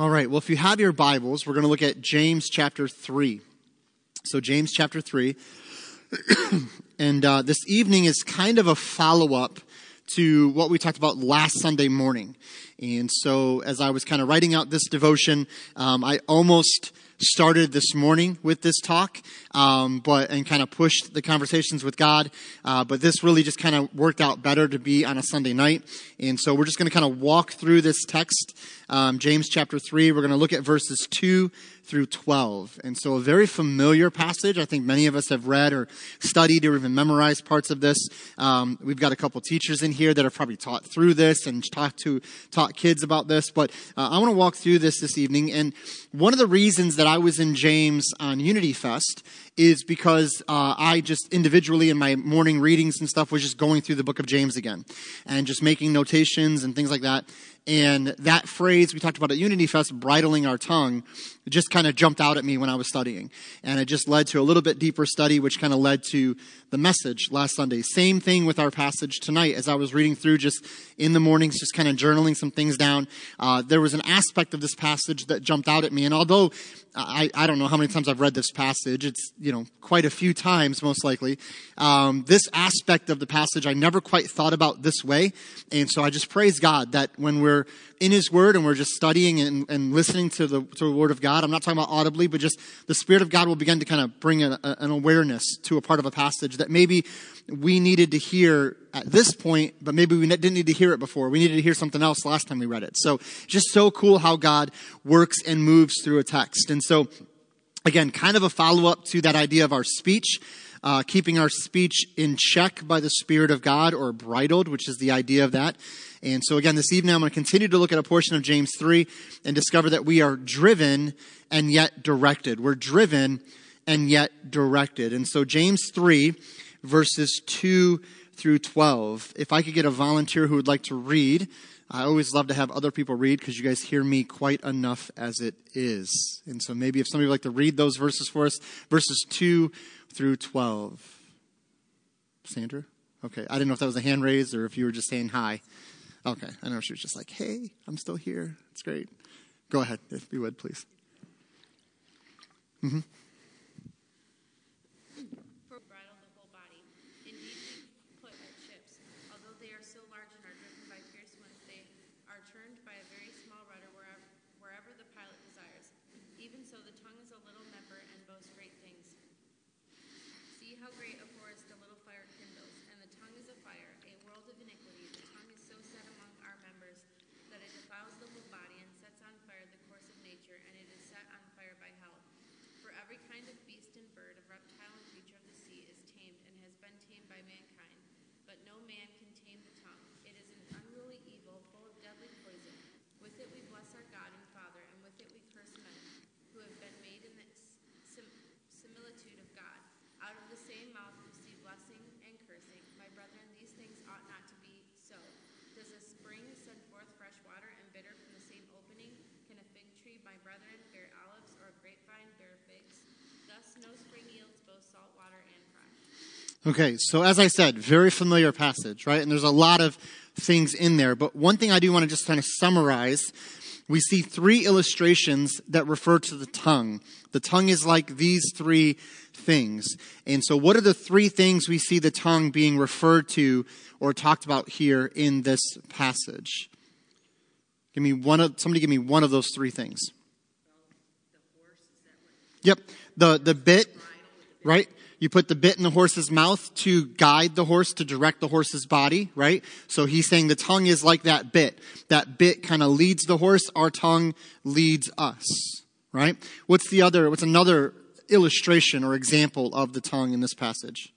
All right, well, if you have your Bibles, we're going to look at James chapter 3. So, James chapter 3. and uh, this evening is kind of a follow up to what we talked about last Sunday morning. And so, as I was kind of writing out this devotion, um, I almost started this morning with this talk, um, but and kind of pushed the conversations with God. Uh, but this really just kind of worked out better to be on a Sunday night, and so we're just going to kind of walk through this text, um, James chapter three. We're going to look at verses two through 12. And so a very familiar passage. I think many of us have read or studied or even memorized parts of this. Um, we've got a couple teachers in here that have probably taught through this and talked to, taught kids about this. But uh, I want to walk through this this evening. And one of the reasons that I was in James on Unity Fest is because uh, I just individually in my morning readings and stuff was just going through the book of James again and just making notations and things like that. And that phrase we talked about at Unity Fest, bridling our tongue, just kind of jumped out at me when I was studying. And it just led to a little bit deeper study, which kind of led to the message last Sunday. Same thing with our passage tonight. As I was reading through just in the mornings, just kind of journaling some things down, uh, there was an aspect of this passage that jumped out at me. And although I, I don't know how many times I've read this passage, it's, you know, quite a few times, most likely. Um, this aspect of the passage I never quite thought about this way. And so I just praise God that when we're in His Word and we're just studying and, and listening to the, to the Word of God, I'm not talking about audibly, but just the Spirit of God will begin to kind of bring a, a, an awareness to a part of a passage that maybe we needed to hear at this point, but maybe we didn't need to hear it before. We needed to hear something else last time we read it. So just so cool how God works and moves through a text. And so again, kind of a follow up to that idea of our speech. Uh, keeping our speech in check by the Spirit of God or bridled, which is the idea of that. And so again, this evening I'm going to continue to look at a portion of James 3 and discover that we are driven and yet directed. We're driven and yet directed. And so James 3 verses 2 through 12. If I could get a volunteer who would like to read, I always love to have other people read because you guys hear me quite enough as it is. And so maybe if somebody would like to read those verses for us, verses 2 through 12. Sandra? Okay. I didn't know if that was a hand raised or if you were just saying hi. Okay. I know she was just like, hey, I'm still here. It's great. Go ahead, if you would, please. Mm-hmm. Okay, so as I said, very familiar passage, right? And there's a lot of things in there. But one thing I do want to just kind of summarize we see three illustrations that refer to the tongue. The tongue is like these three things. And so, what are the three things we see the tongue being referred to or talked about here in this passage? Give me one of somebody give me one of those three things. Yep, the the bit, right? You put the bit in the horse's mouth to guide the horse, to direct the horse's body, right? So he's saying the tongue is like that bit. That bit kind of leads the horse. Our tongue leads us, right? What's the other, what's another illustration or example of the tongue in this passage?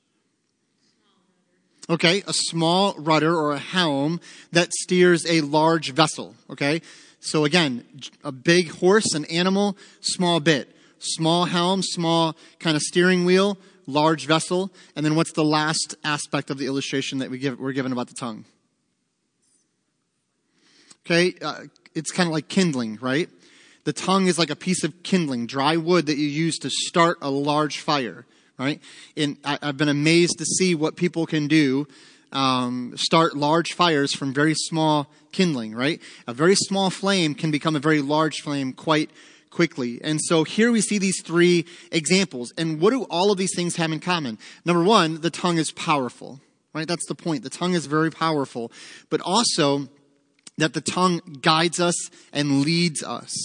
Okay, a small rudder or a helm that steers a large vessel, okay? So again, a big horse, an animal, small bit. Small helm, small kind of steering wheel, large vessel. And then what's the last aspect of the illustration that we give, we're given about the tongue? Okay, uh, it's kind of like kindling, right? The tongue is like a piece of kindling, dry wood that you use to start a large fire, right? And I, I've been amazed to see what people can do um, start large fires from very small kindling, right? A very small flame can become a very large flame quite quickly. And so here we see these three examples. And what do all of these things have in common? Number one, the tongue is powerful, right? That's the point. The tongue is very powerful, but also that the tongue guides us and leads us.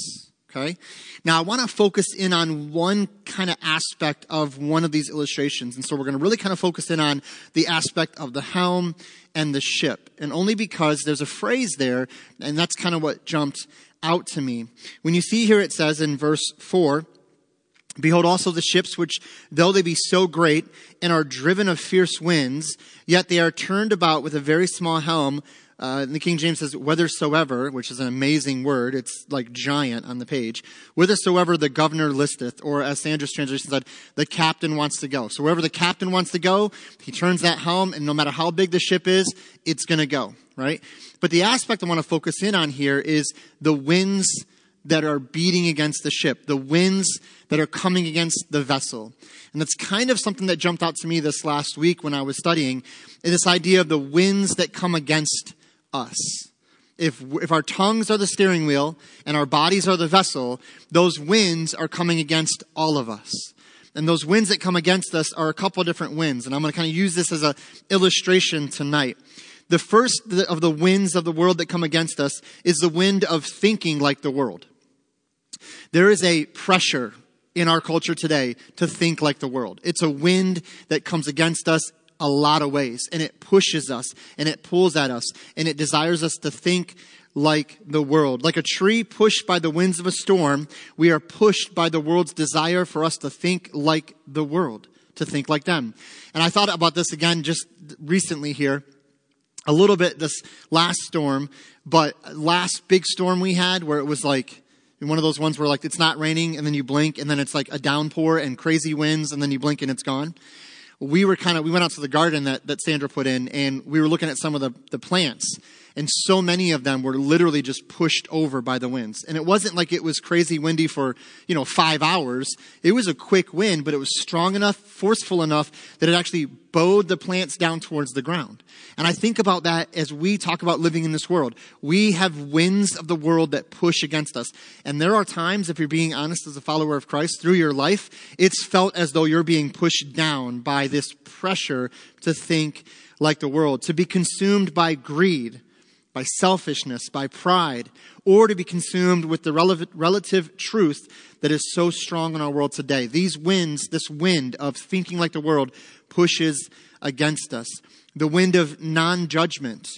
Okay? Now I want to focus in on one kind of aspect of one of these illustrations. And so we're going to really kind of focus in on the aspect of the helm and the ship. And only because there's a phrase there, and that's kind of what jumped out to me. When you see here, it says in verse 4, Behold also the ships which, though they be so great and are driven of fierce winds, yet they are turned about with a very small helm, uh, the King James says, whithersoever, which is an amazing word. It's like giant on the page. Whithersoever the governor listeth, or as Sandra's translation said, the captain wants to go. So wherever the captain wants to go, he turns that helm, and no matter how big the ship is, it's going to go, right? But the aspect I want to focus in on here is the winds that are beating against the ship, the winds that are coming against the vessel. And that's kind of something that jumped out to me this last week when I was studying, is this idea of the winds that come against us. If, if our tongues are the steering wheel and our bodies are the vessel, those winds are coming against all of us. And those winds that come against us are a couple different winds. And I'm going to kind of use this as an illustration tonight. The first of the winds of the world that come against us is the wind of thinking like the world. There is a pressure in our culture today to think like the world. It's a wind that comes against us a lot of ways and it pushes us and it pulls at us and it desires us to think like the world. Like a tree pushed by the winds of a storm, we are pushed by the world's desire for us to think like the world, to think like them. And I thought about this again just recently here, a little bit this last storm, but last big storm we had where it was like, one of those ones where like it's not raining and then you blink and then it's like a downpour and crazy winds and then you blink and it's gone we were kind of we went out to the garden that, that sandra put in and we were looking at some of the, the plants and so many of them were literally just pushed over by the winds. And it wasn't like it was crazy windy for you know five hours. It was a quick wind but it was strong enough forceful enough that it actually bowed the plants down towards the ground. And i think about that as we talk about living in this world. We have winds of the world that push against us. And there are times if you're being honest as a follower of christ through your life it's felt as though you're being pushed down by this pressure to think like the world to be consumed by greed by selfishness, by pride, or to be consumed with the relative truth that is so strong in our world today. These winds, this wind of thinking like the world, pushes against us. The wind of non judgment,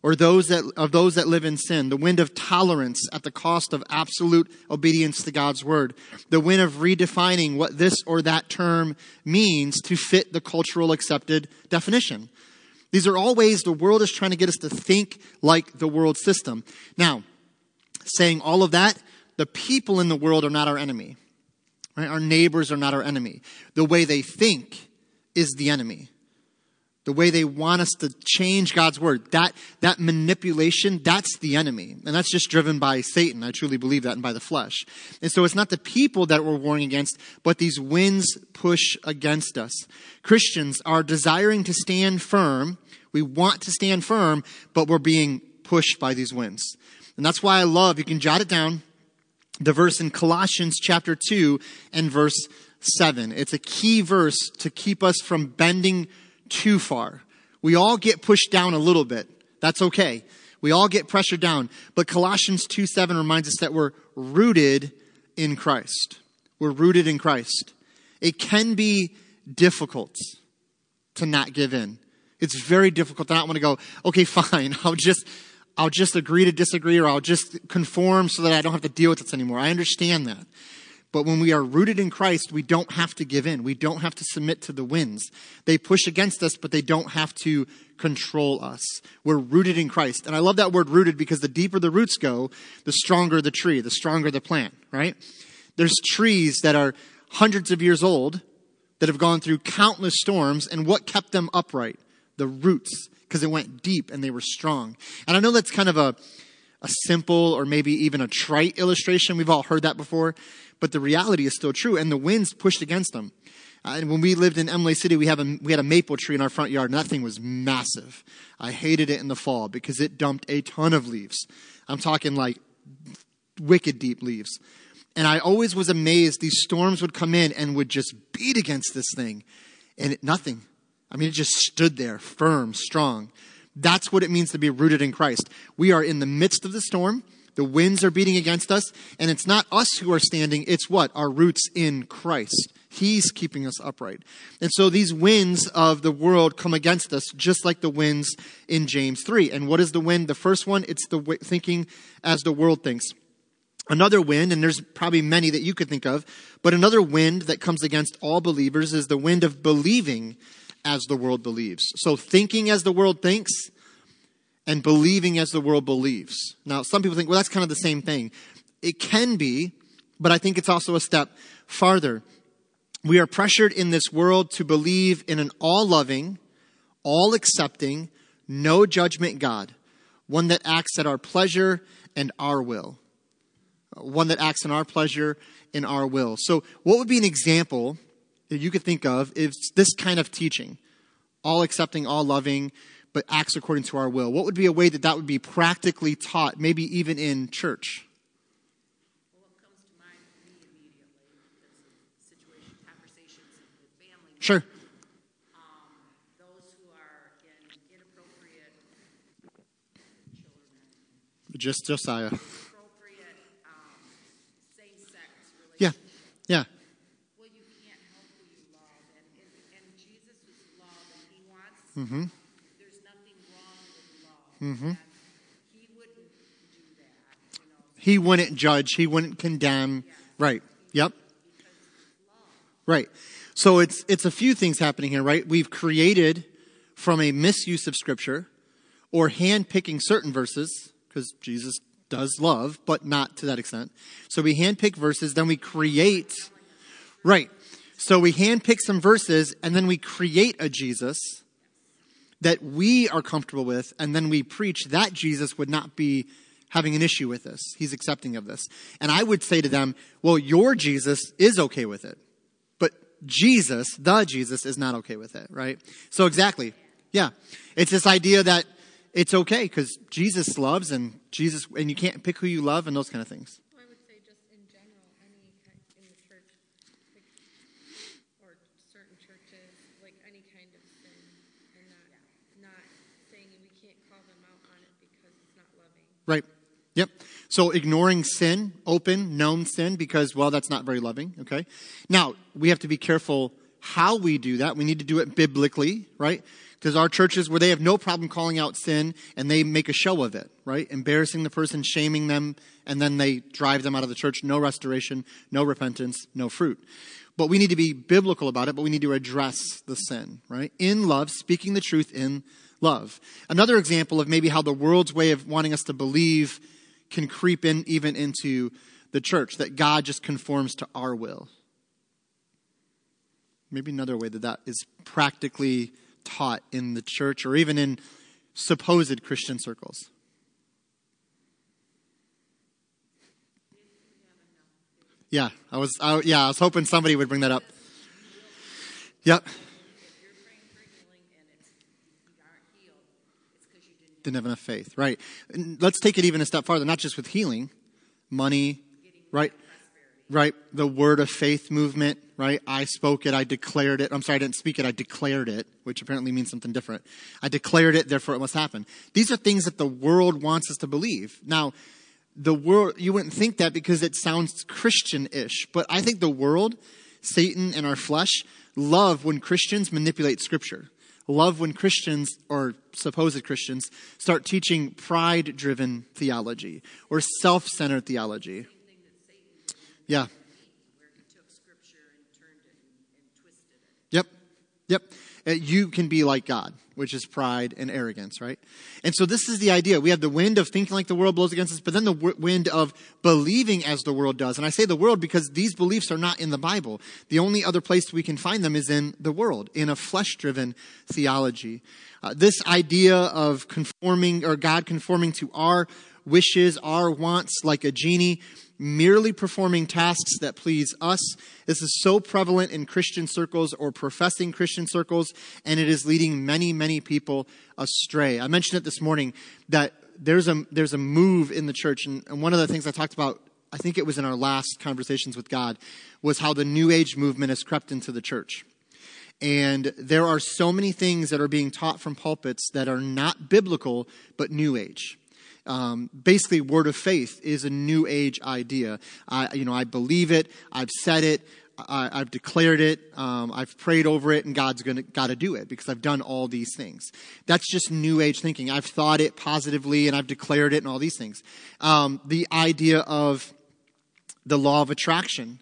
or those that, of those that live in sin. The wind of tolerance at the cost of absolute obedience to God's word. The wind of redefining what this or that term means to fit the cultural accepted definition. These are all ways the world is trying to get us to think like the world system. Now, saying all of that, the people in the world are not our enemy. Right? Our neighbors are not our enemy. The way they think is the enemy the way they want us to change God's word, that, that manipulation, that's the enemy. And that's just driven by Satan. I truly believe that and by the flesh. And so it's not the people that we're warring against, but these winds push against us. Christians are desiring to stand firm. We want to stand firm, but we're being pushed by these winds. And that's why I love, you can jot it down, the verse in Colossians chapter 2 and verse 7. It's a key verse to keep us from bending too far. We all get pushed down a little bit. That's okay. We all get pressured down. But Colossians 2 7 reminds us that we're rooted in Christ. We're rooted in Christ. It can be difficult to not give in. It's very difficult to not want to go, okay, fine, I'll just, I'll just agree to disagree or I'll just conform so that I don't have to deal with this anymore. I understand that. But when we are rooted in Christ, we don't have to give in. We don't have to submit to the winds. They push against us, but they don't have to control us. We're rooted in Christ. And I love that word rooted because the deeper the roots go, the stronger the tree, the stronger the plant, right? There's trees that are hundreds of years old that have gone through countless storms, and what kept them upright? The roots, because it went deep and they were strong. And I know that's kind of a, a simple or maybe even a trite illustration. We've all heard that before but the reality is still true, and the winds pushed against them. Uh, and when we lived in Emily City, we, have a, we had a maple tree in our front yard, and that thing was massive. I hated it in the fall because it dumped a ton of leaves. I'm talking like wicked deep leaves. And I always was amazed these storms would come in and would just beat against this thing. And it, nothing. I mean, it just stood there, firm, strong. That's what it means to be rooted in Christ. We are in the midst of the storm. The winds are beating against us. And it's not us who are standing. It's what? Our roots in Christ. He's keeping us upright. And so these winds of the world come against us, just like the winds in James 3. And what is the wind? The first one, it's the thinking as the world thinks. Another wind, and there's probably many that you could think of, but another wind that comes against all believers is the wind of believing as the world believes. So thinking as the world thinks and believing as the world believes. Now, some people think, well, that's kind of the same thing. It can be, but I think it's also a step farther. We are pressured in this world to believe in an all loving, all accepting, no judgment God, one that acts at our pleasure and our will one that acts in our pleasure, in our will. So, what would be an example that you could think of is this kind of teaching, all accepting, all loving, but acts according to our will? What would be a way that that would be practically taught, maybe even in church? Sure. Just Josiah. Yeah, yeah. Well, you can't help who you love, and, and, and Jesus was love, and He wants. Mm-hmm. There's nothing wrong with love. Mm-hmm. He wouldn't do that. You know, he wouldn't judge. He wouldn't condemn. Right. Yep. Right. So it's it's a few things happening here, right? We've created from a misuse of Scripture, or hand picking certain verses, because Jesus does love, but not to that extent. So we handpick verses, then we create. Right. So we handpick some verses, and then we create a Jesus that we are comfortable with, and then we preach that Jesus would not be having an issue with this. He's accepting of this. And I would say to them, well, your Jesus is okay with it. But Jesus, the Jesus, is not okay with it, right? So exactly. Yeah. It's this idea that it's okay because Jesus loves and Jesus, and you can't pick who you love and those kind of things. I would say just in general, any kind in the church, like, or certain churches, like any kind of sin, and not not saying we can't call them out on it because it's not loving. Right. Yep. So ignoring sin, open, known sin, because well, that's not very loving. Okay. Now we have to be careful how we do that. We need to do it biblically, right? Because our churches where they have no problem calling out sin and they make a show of it, right? Embarrassing the person, shaming them, and then they drive them out of the church. No restoration, no repentance, no fruit. But we need to be biblical about it, but we need to address the sin, right? In love, speaking the truth in love. Another example of maybe how the world's way of wanting us to believe can creep in even into the church, that God just conforms to our will. Maybe another way that that is practically taught in the church or even in supposed Christian circles. Yeah, I was. I, yeah, I was hoping somebody would bring that up. Yep. Didn't have enough faith, right? And let's take it even a step farther. Not just with healing, money, right? Right. The word of faith movement, right? I spoke it, I declared it. I'm sorry, I didn't speak it, I declared it, which apparently means something different. I declared it, therefore it must happen. These are things that the world wants us to believe. Now, the world, you wouldn't think that because it sounds Christian-ish, but I think the world, Satan and our flesh, love when Christians manipulate scripture. Love when Christians, or supposed Christians, start teaching pride driven theology or self centered theology. Yeah. Yep. Yep. Uh, you can be like God, which is pride and arrogance, right? And so this is the idea. We have the wind of thinking like the world blows against us, but then the wind of believing as the world does. And I say the world because these beliefs are not in the Bible. The only other place we can find them is in the world, in a flesh driven theology. Uh, this idea of conforming or God conforming to our wishes, our wants like a genie, merely performing tasks that please us. This is so prevalent in Christian circles or professing Christian circles, and it is leading many, many people astray. I mentioned it this morning that there's a, there's a move in the church, and, and one of the things I talked about, I think it was in our last conversations with God, was how the New Age movement has crept into the church. And there are so many things that are being taught from pulpits that are not biblical, but New Age. Um, basically, word of faith is a New Age idea. I, you know, I believe it. I've said it. I, have declared it. Um, I've prayed over it, and God's to got to do it because I've done all these things. That's just New Age thinking. I've thought it positively, and I've declared it, and all these things. Um, the idea of the law of attraction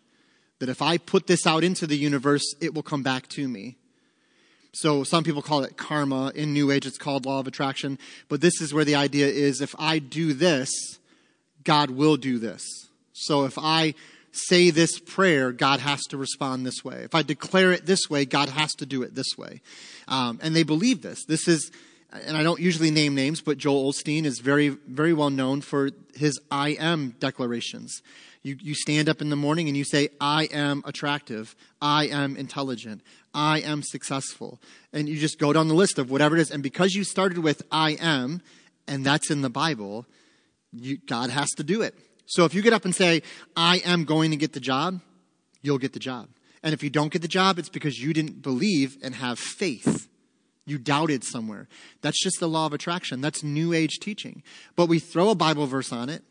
that if I put this out into the universe, it will come back to me. So some people call it karma. In New Age, it's called law of attraction. But this is where the idea is if I do this, God will do this. So if I say this prayer, God has to respond this way. If I declare it this way, God has to do it this way. Um, and they believe this. This is, and I don't usually name names, but Joel Osteen is very, very well known for his I am declarations. You, you stand up in the morning and you say, I am attractive. I am intelligent. I am successful. And you just go down the list of whatever it is. And because you started with I am, and that's in the Bible, you, God has to do it. So if you get up and say, I am going to get the job, you'll get the job. And if you don't get the job, it's because you didn't believe and have faith. You doubted somewhere. That's just the law of attraction. That's New Age teaching. But we throw a Bible verse on it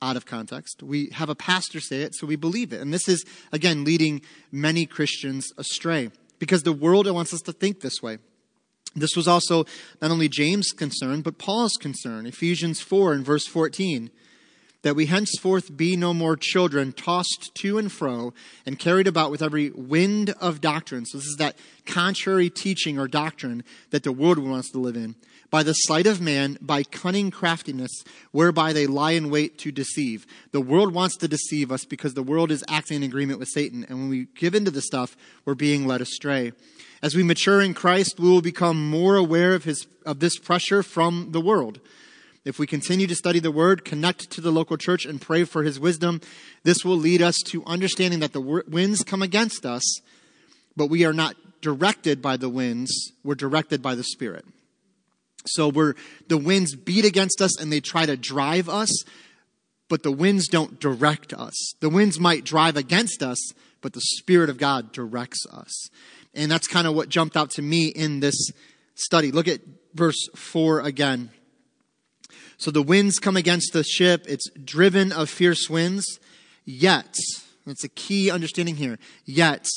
out of context. We have a pastor say it, so we believe it. And this is, again, leading many Christians astray because the world wants us to think this way. This was also not only James' concern, but Paul's concern. Ephesians 4 and verse 14 that we henceforth be no more children tossed to and fro and carried about with every wind of doctrine. So, this is that contrary teaching or doctrine that the world wants to live in by the sleight of man, by cunning craftiness, whereby they lie in wait to deceive. The world wants to deceive us because the world is acting in agreement with Satan. And when we give into the stuff, we're being led astray. As we mature in Christ, we will become more aware of, his, of this pressure from the world. If we continue to study the Word, connect to the local church, and pray for His wisdom, this will lead us to understanding that the winds come against us, but we are not directed by the winds, we're directed by the Spirit. So we're, the winds beat against us and they try to drive us, but the winds don't direct us. The winds might drive against us, but the Spirit of God directs us. And that's kind of what jumped out to me in this study. Look at verse 4 again. So the winds come against the ship, it's driven of fierce winds, yet, that's a key understanding here, yet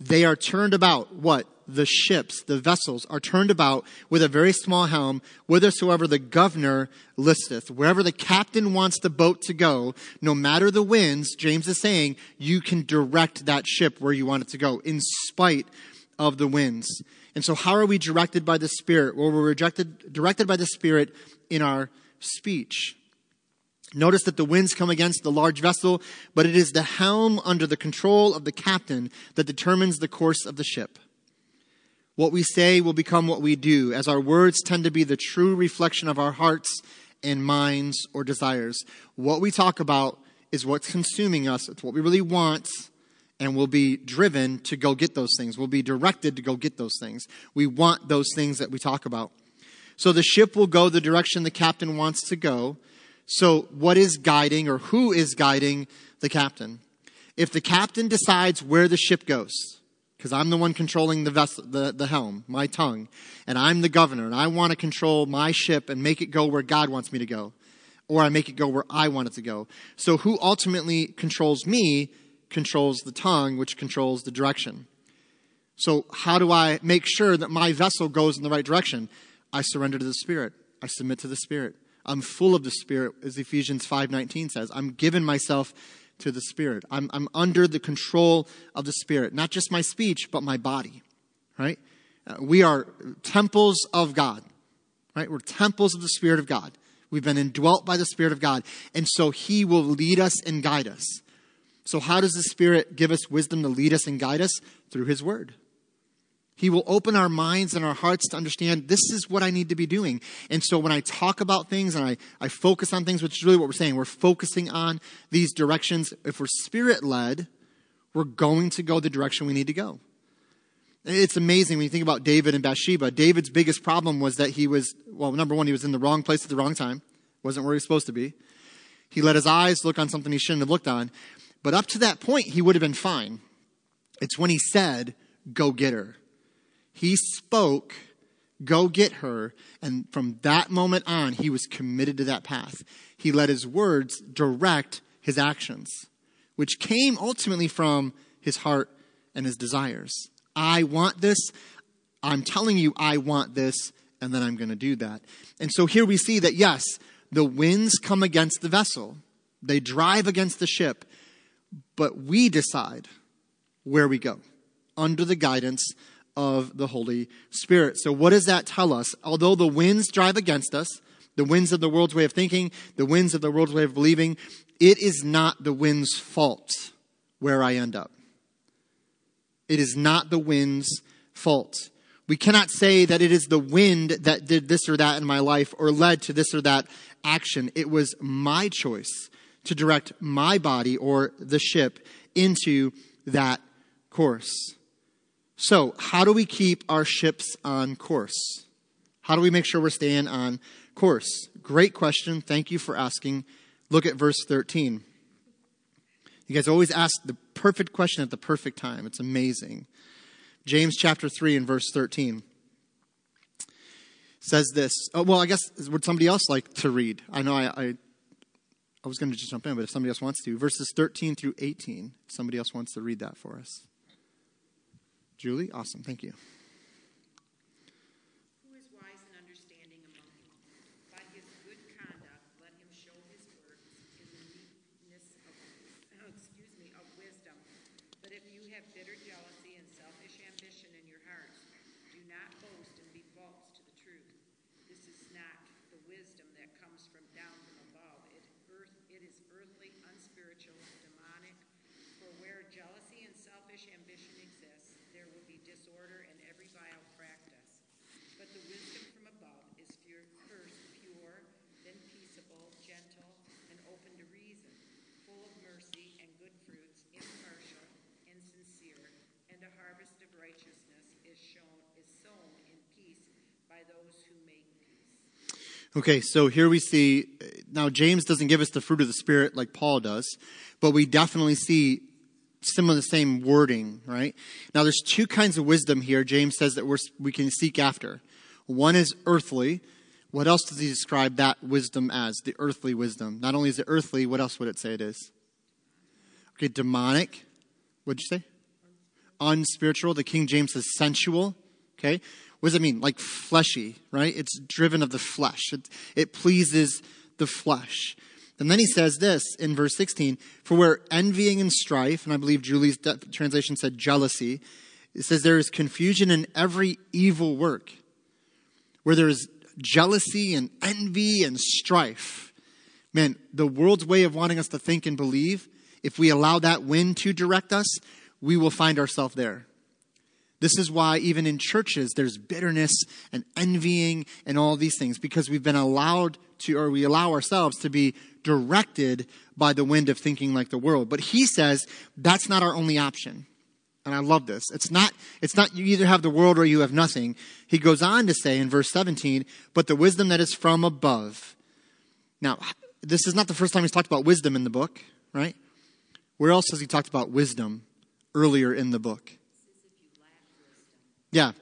they are turned about, what? the ships, the vessels, are turned about with a very small helm, whithersoever the governor listeth. Wherever the captain wants the boat to go, no matter the winds, James is saying, you can direct that ship where you want it to go, in spite of the winds. And so, how are we directed by the Spirit? Well, we're rejected, directed by the Spirit in our speech. Notice that the winds come against the large vessel, but it is the helm under the control of the captain that determines the course of the ship. What we say will become what we do, as our words tend to be the true reflection of our hearts and minds or desires. What we talk about is what's consuming us, it's what we really want, and we'll be driven to go get those things. We'll be directed to go get those things. We want those things that we talk about. So the ship will go the direction the captain wants to go. So, what is guiding or who is guiding the captain? If the captain decides where the ship goes, because I'm the one controlling the vessel, the, the helm, my tongue, and I'm the governor, and I want to control my ship and make it go where God wants me to go, or I make it go where I want it to go. So who ultimately controls me controls the tongue, which controls the direction. So how do I make sure that my vessel goes in the right direction? I surrender to the Spirit. I submit to the Spirit. I'm full of the Spirit, as Ephesians 5.19 says. I'm given myself to the Spirit. I'm, I'm under the control of the Spirit, not just my speech, but my body, right? Uh, we are temples of God, right? We're temples of the Spirit of God. We've been indwelt by the Spirit of God, and so He will lead us and guide us. So, how does the Spirit give us wisdom to lead us and guide us? Through His Word. He will open our minds and our hearts to understand this is what I need to be doing. And so when I talk about things and I, I focus on things, which is really what we're saying, we're focusing on these directions. If we're spirit led, we're going to go the direction we need to go. It's amazing when you think about David and Bathsheba. David's biggest problem was that he was, well, number one, he was in the wrong place at the wrong time, wasn't where he was supposed to be. He let his eyes look on something he shouldn't have looked on. But up to that point, he would have been fine. It's when he said, Go get her. He spoke, go get her. And from that moment on, he was committed to that path. He let his words direct his actions, which came ultimately from his heart and his desires. I want this. I'm telling you, I want this, and then I'm going to do that. And so here we see that, yes, the winds come against the vessel, they drive against the ship, but we decide where we go under the guidance of the Holy Spirit. So, what does that tell us? Although the winds drive against us, the winds of the world's way of thinking, the winds of the world's way of believing, it is not the wind's fault where I end up. It is not the wind's fault. We cannot say that it is the wind that did this or that in my life or led to this or that action. It was my choice to direct my body or the ship into that course. So, how do we keep our ships on course? How do we make sure we're staying on course? Great question. Thank you for asking. Look at verse 13. You guys always ask the perfect question at the perfect time. It's amazing. James chapter 3 and verse 13 says this. Oh, well, I guess, would somebody else like to read? I know I, I, I was going to just jump in, but if somebody else wants to, verses 13 through 18, somebody else wants to read that for us. Julie? Awesome. Thank you. Who is wise and understanding among you? By his good conduct, let him show his works in the meekness of, excuse me, of wisdom. But if you have bitter jealousy and selfish ambition in your hearts, do not boast and be false to the truth. This is not the wisdom that comes from down from above. It, earth, it is earthly, unspiritual, demonic. For where jealousy and selfish ambition exist, there will be disorder and every vile practice. But the wisdom from above is first pure, then peaceable, gentle, and open to reason, full of mercy and good fruits, impartial and sincere, and a harvest of righteousness is shown is sown in peace by those who make peace. Okay, so here we see, uh, now James doesn't give us the fruit of the Spirit like Paul does, but we definitely see some of the same wording, right? Now there's two kinds of wisdom here James says that we're, we can seek after. One is earthly. What else does he describe that wisdom as? The earthly wisdom. Not only is it earthly, what else would it say it is? Okay, demonic. What'd you say? Unspiritual. The King James says sensual. Okay. What does it mean? Like fleshy, right? It's driven of the flesh. It, it pleases the flesh. And then he says this in verse 16 For where envying and strife, and I believe Julie's de- translation said jealousy, it says there is confusion in every evil work. Where there is jealousy and envy and strife. Man, the world's way of wanting us to think and believe, if we allow that wind to direct us, we will find ourselves there. This is why, even in churches, there's bitterness and envying and all these things because we've been allowed to, or we allow ourselves to be directed by the wind of thinking like the world. But he says that's not our only option. And I love this. It's not, it's not you either have the world or you have nothing. He goes on to say in verse 17, but the wisdom that is from above. Now, this is not the first time he's talked about wisdom in the book, right? Where else has he talked about wisdom earlier in the book? Yeah.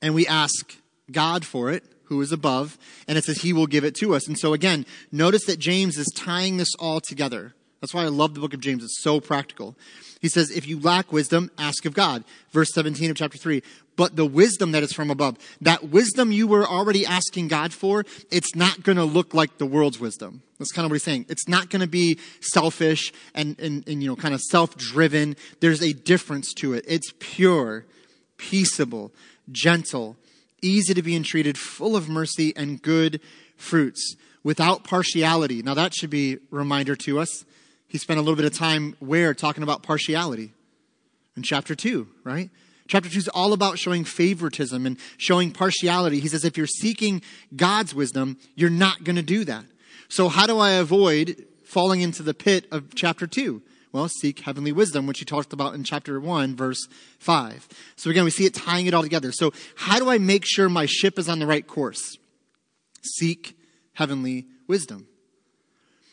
And we ask God for it, who is above, and it says he will give it to us. And so again, notice that James is tying this all together. That's why I love the book of James. It's so practical. He says, if you lack wisdom, ask of God. Verse 17 of chapter 3. But the wisdom that is from above, that wisdom you were already asking God for, it's not going to look like the world's wisdom. That's kind of what he's saying. It's not going to be selfish and, and, and, you know, kind of self-driven. There's a difference to it. It's pure, peaceable, gentle, easy to be entreated, full of mercy and good fruits, without partiality. Now that should be a reminder to us. He spent a little bit of time where talking about partiality in chapter 2, right? Chapter 2 is all about showing favoritism and showing partiality. He says if you're seeking God's wisdom, you're not going to do that. So, how do I avoid falling into the pit of chapter 2? Well, seek heavenly wisdom, which he talked about in chapter 1, verse 5. So, again, we see it tying it all together. So, how do I make sure my ship is on the right course? Seek heavenly wisdom.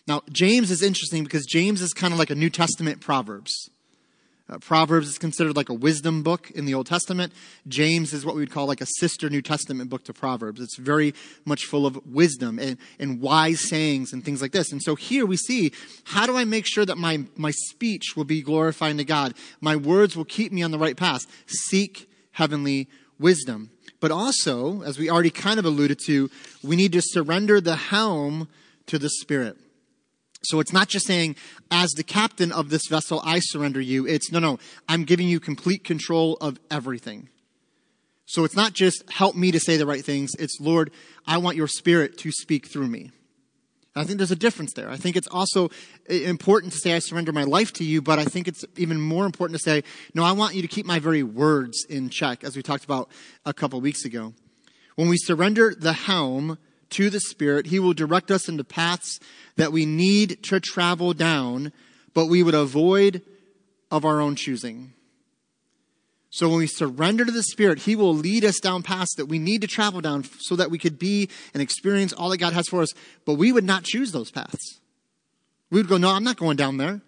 Now, James is interesting because James is kind of like a New Testament Proverbs. Uh, Proverbs is considered like a wisdom book in the Old Testament. James is what we would call like a sister New Testament book to Proverbs. It's very much full of wisdom and, and wise sayings and things like this. And so here we see how do I make sure that my, my speech will be glorifying to God? My words will keep me on the right path. Seek heavenly wisdom. But also, as we already kind of alluded to, we need to surrender the helm to the Spirit. So it's not just saying, as the captain of this vessel, I surrender you. It's, no, no, I'm giving you complete control of everything. So it's not just help me to say the right things. It's, Lord, I want your spirit to speak through me. I think there's a difference there. I think it's also important to say, I surrender my life to you, but I think it's even more important to say, no, I want you to keep my very words in check, as we talked about a couple weeks ago. When we surrender the helm to the Spirit, He will direct us into paths that we need to travel down, but we would avoid of our own choosing. So when we surrender to the Spirit, He will lead us down paths that we need to travel down so that we could be and experience all that God has for us, but we would not choose those paths. We would go, no, I'm not going down there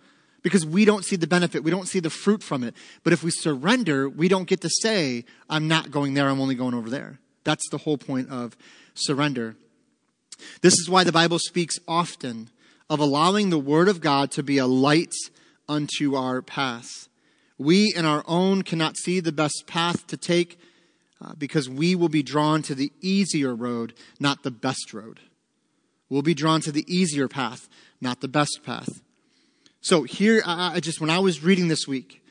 because we don't see the benefit. We don't see the fruit from it. But if we surrender, we don't get to say, I'm not going there, I'm only going over there. That's the whole point of surrender. This is why the Bible speaks often of allowing the Word of God to be a light unto our path. We in our own cannot see the best path to take uh, because we will be drawn to the easier road, not the best road. We'll be drawn to the easier path, not the best path. So here, I, I just, when I was reading this week,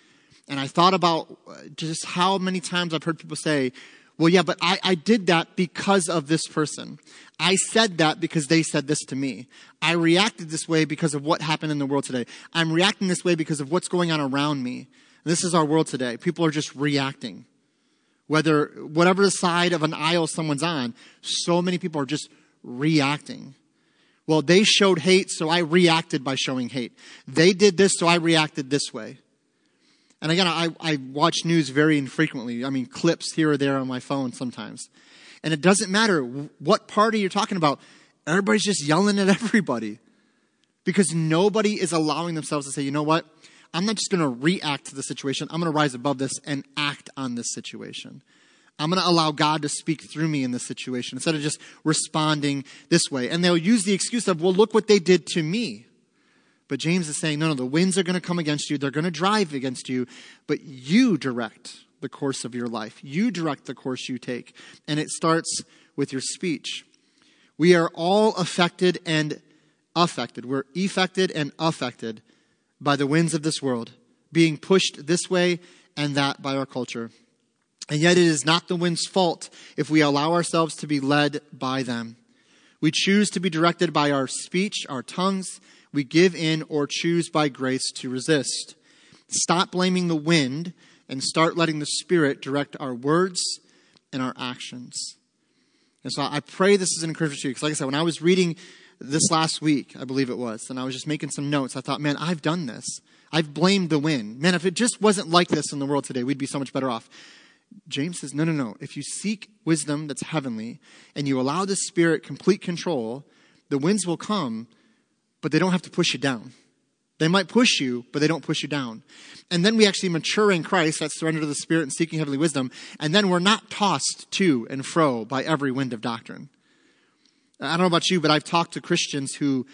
and I thought about uh, just how many times I've heard people say, well, yeah, but I, I did that because of this person. I said that because they said this to me. I reacted this way because of what happened in the world today. I'm reacting this way because of what's going on around me. This is our world today. People are just reacting. Whether, whatever side of an aisle someone's on, so many people are just reacting. Well, they showed hate, so I reacted by showing hate. They did this, so I reacted this way. And again, I, I watch news very infrequently. I mean, clips here or there on my phone sometimes. And it doesn't matter what party you're talking about, everybody's just yelling at everybody. Because nobody is allowing themselves to say, you know what? I'm not just going to react to the situation. I'm going to rise above this and act on this situation. I'm going to allow God to speak through me in this situation instead of just responding this way. And they'll use the excuse of, well, look what they did to me. But James is saying, no, no, the winds are going to come against you. They're going to drive against you, but you direct the course of your life. You direct the course you take. And it starts with your speech. We are all affected and affected. We're affected and affected by the winds of this world, being pushed this way and that by our culture. And yet it is not the wind's fault if we allow ourselves to be led by them. We choose to be directed by our speech, our tongues, we give in or choose by grace to resist. Stop blaming the wind and start letting the Spirit direct our words and our actions. And so I pray this is an encouragement to you. Because, like I said, when I was reading this last week, I believe it was, and I was just making some notes, I thought, man, I've done this. I've blamed the wind. Man, if it just wasn't like this in the world today, we'd be so much better off. James says, no, no, no. If you seek wisdom that's heavenly and you allow the Spirit complete control, the winds will come but they don't have to push you down. They might push you, but they don't push you down. And then we actually mature in Christ, that's surrender to the Spirit and seeking heavenly wisdom, and then we're not tossed to and fro by every wind of doctrine. I don't know about you, but I've talked to Christians who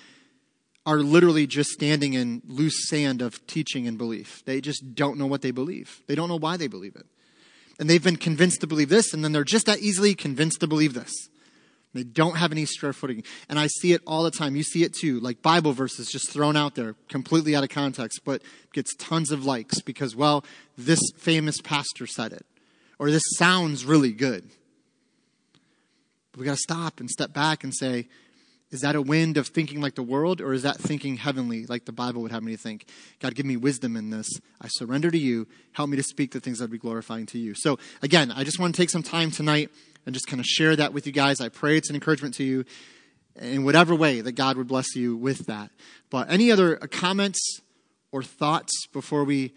are literally just standing in loose sand of teaching and belief. They just don't know what they believe. They don't know why they believe it. And they've been convinced to believe this, and then they're just that easily convinced to believe this. They don't have any square footing. And I see it all the time. You see it too, like Bible verses just thrown out there, completely out of context, but gets tons of likes because, well, this famous pastor said it. Or this sounds really good. But we got to stop and step back and say, Is that a wind of thinking like the world, or is that thinking heavenly, like the Bible would have me to think? God, give me wisdom in this. I surrender to you. Help me to speak the things that would be glorifying to you. So, again, I just want to take some time tonight and just kind of share that with you guys. I pray it's an encouragement to you in whatever way that God would bless you with that. But any other uh, comments or thoughts before we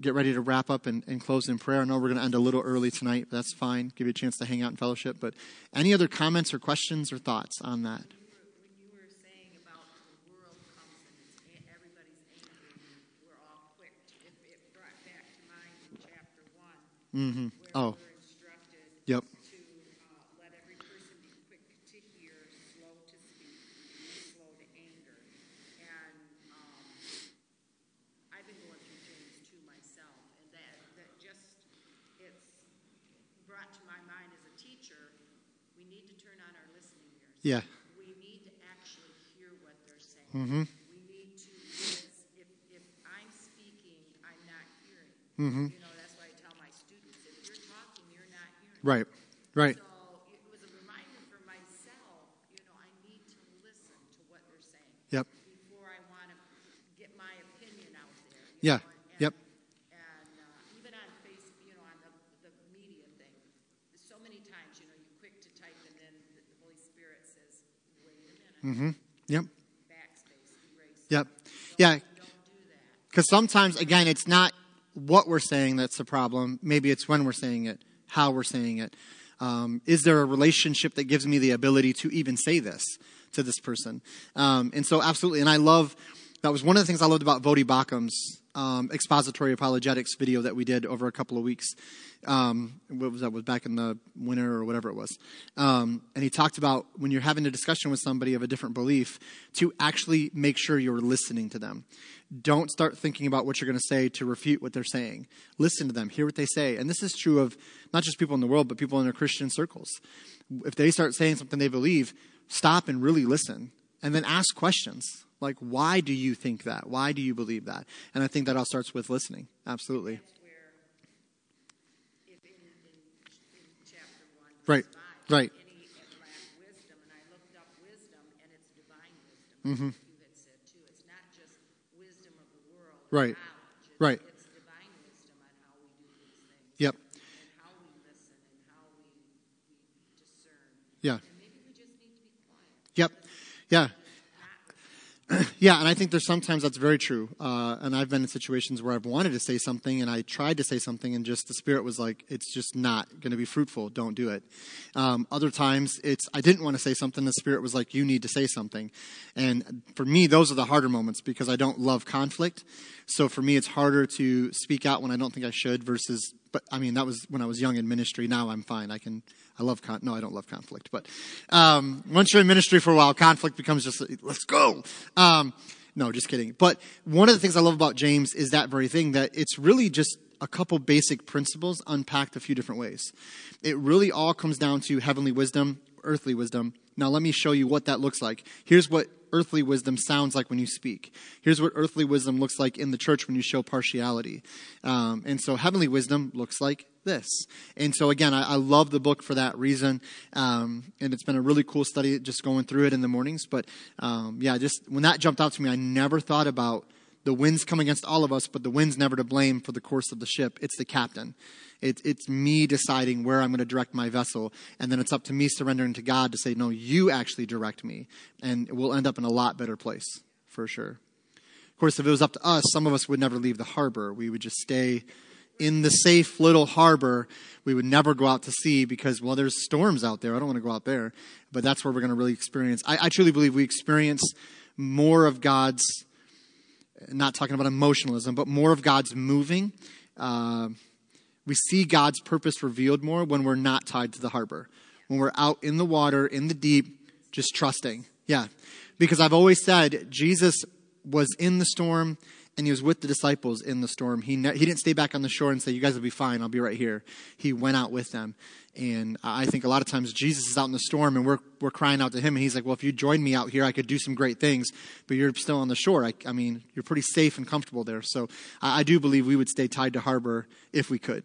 get ready to wrap up and, and close in prayer? I know we're going to end a little early tonight, but that's fine. Give you a chance to hang out in fellowship. But any other comments or questions or thoughts on that? Mm-hmm. Oh. When you were saying about the world comes and it's, everybody's angry, and we're all quick, it, it brought back to mind in chapter one, Mm-hmm. where Oh, we're instructed yep. to uh, let every person be quick to hear, slow to speak, and slow to anger. And um, I've been going through James too myself, and that, that just, it's brought to my mind as a teacher, we need to turn on our listening ears. Yeah. We need to actually hear what they're saying. Mm-hmm. We need to, if, if I'm speaking, I'm not hearing. Mm-hmm. You know, that's why I tell my students, if you're talking, you're not hearing. Right. Right. So it was a reminder for myself, you know, I need to listen to what they're saying Yep. before I want to get my opinion out there. Yeah. know, and- Yep. And uh, even on Facebook, you know, on the, the media thing, so many times, you know, you're quick to type and then the Holy Spirit says, wait a minute, Mm-hmm. Yep. Yep. Yeah. Because sometimes, again, it's not what we're saying that's the problem. Maybe it's when we're saying it, how we're saying it. Um, is there a relationship that gives me the ability to even say this to this person? Um, and so, absolutely. And I love that was one of the things I loved about Voddie Baucham's um, expository apologetics video that we did over a couple of weeks. Um, what was that? Was back in the winter or whatever it was. Um, and he talked about when you're having a discussion with somebody of a different belief, to actually make sure you're listening to them. Don't start thinking about what you're going to say to refute what they're saying. Listen to them, hear what they say. And this is true of not just people in the world, but people in their Christian circles. If they start saying something they believe, stop and really listen. And then ask questions like, why do you think that? Why do you believe that? And I think that all starts with listening. Absolutely. Where, in, in, in one, Right, five, right. wisdom, and I looked up wisdom, and it's divine wisdom. Mm-hmm. You had said too. It's not just wisdom of the world, Right, right. It's divine wisdom on how we do these things, Yep. we listen, and how we, we. Yeah. And maybe we just need to be quiet. Yep. Yeah. Not Yeah, and I think there's sometimes that's very true. Uh, and I've been in situations where I've wanted to say something and I tried to say something and just the spirit was like, it's just not going to be fruitful. Don't do it. Um, other times it's, I didn't want to say something. The spirit was like, you need to say something. And for me, those are the harder moments because I don't love conflict. So for me, it's harder to speak out when I don't think I should versus, but I mean, that was when I was young in ministry. Now I'm fine. I can, I love con, no, I don't love conflict, but, um, once you're in ministry for a while, conflict becomes just, let's go. Um, no, just kidding. But one of the things I love about James is that very thing that it's really just a couple basic principles unpacked a few different ways. It really all comes down to heavenly wisdom, earthly wisdom. Now let me show you what that looks like. Here's what earthly wisdom sounds like when you speak. Here's what earthly wisdom looks like in the church when you show partiality. Um, and so heavenly wisdom looks like this. And so again, I, I love the book for that reason. Um, and it's been a really cool study just going through it in the mornings. But um, yeah, just when that jumped out to me, I never thought about the winds come against all of us, but the wind's never to blame for the course of the ship. It's the captain. It, it's me deciding where I'm going to direct my vessel, and then it's up to me surrendering to God to say, "No, you actually direct me," and we'll end up in a lot better place for sure. Of course, if it was up to us, some of us would never leave the harbor. We would just stay in the safe little harbor. We would never go out to sea because, well, there's storms out there. I don't want to go out there. But that's where we're going to really experience. I, I truly believe we experience more of God's, not talking about emotionalism, but more of God's moving. Uh, we see God's purpose revealed more when we're not tied to the harbor, when we're out in the water, in the deep, just trusting. Yeah. Because I've always said Jesus was in the storm and he was with the disciples in the storm. He, ne- he didn't stay back on the shore and say, You guys will be fine. I'll be right here. He went out with them. And I think a lot of times Jesus is out in the storm and we're, we're crying out to him. And he's like, Well, if you join me out here, I could do some great things, but you're still on the shore. I, I mean, you're pretty safe and comfortable there. So I, I do believe we would stay tied to harbor if we could.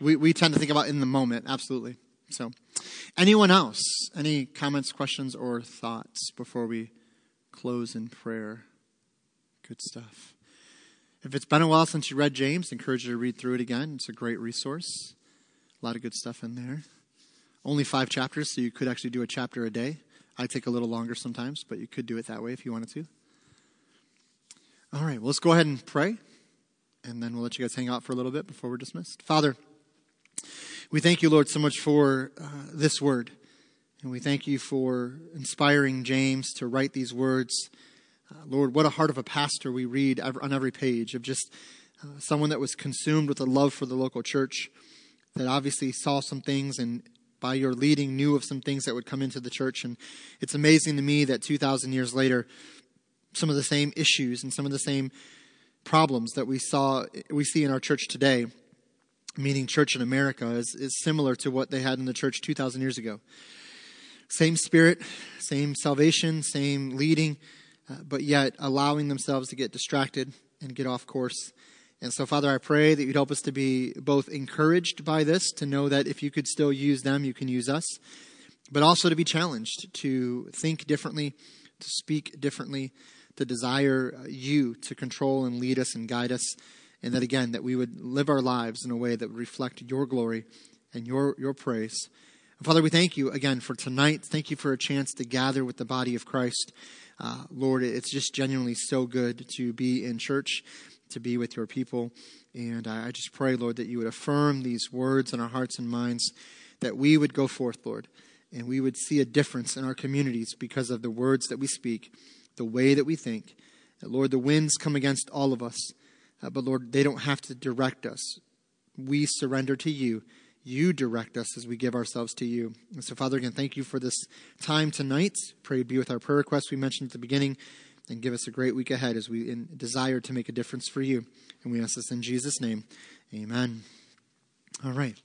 We, we tend to think about in the moment, absolutely. So, anyone else? Any comments, questions, or thoughts before we close in prayer? Good stuff. If it's been a while since you read James, I encourage you to read through it again. It's a great resource. A lot of good stuff in there. Only five chapters, so you could actually do a chapter a day. I take a little longer sometimes, but you could do it that way if you wanted to. All right, well, let's go ahead and pray, and then we'll let you guys hang out for a little bit before we're dismissed. Father, we thank you, Lord, so much for uh, this word. And we thank you for inspiring James to write these words. Uh, Lord, what a heart of a pastor we read on every page of just uh, someone that was consumed with a love for the local church, that obviously saw some things and by your leading knew of some things that would come into the church. And it's amazing to me that 2,000 years later, some of the same issues and some of the same problems that we saw we see in our church today meaning church in america is, is similar to what they had in the church 2000 years ago same spirit same salvation same leading uh, but yet allowing themselves to get distracted and get off course and so father i pray that you'd help us to be both encouraged by this to know that if you could still use them you can use us but also to be challenged to think differently to speak differently to desire uh, you to control and lead us and guide us. And that again, that we would live our lives in a way that would reflect your glory and your, your praise. And Father, we thank you again for tonight. Thank you for a chance to gather with the body of Christ. Uh, Lord, it's just genuinely so good to be in church, to be with your people. And I, just pray, Lord, that you would affirm these words in our hearts and minds, that we would go forth, Lord, and we would see a difference in our communities because of the words that we speak the way that we think. That, Lord, the winds come against all of us, uh, but Lord, they don't have to direct us. We surrender to you. You direct us as we give ourselves to you. And so, Father, again, thank you for this time tonight. Pray be with our prayer requests we mentioned at the beginning and give us a great week ahead as we desire to make a difference for you. And we ask this in Jesus' name. Amen. All right.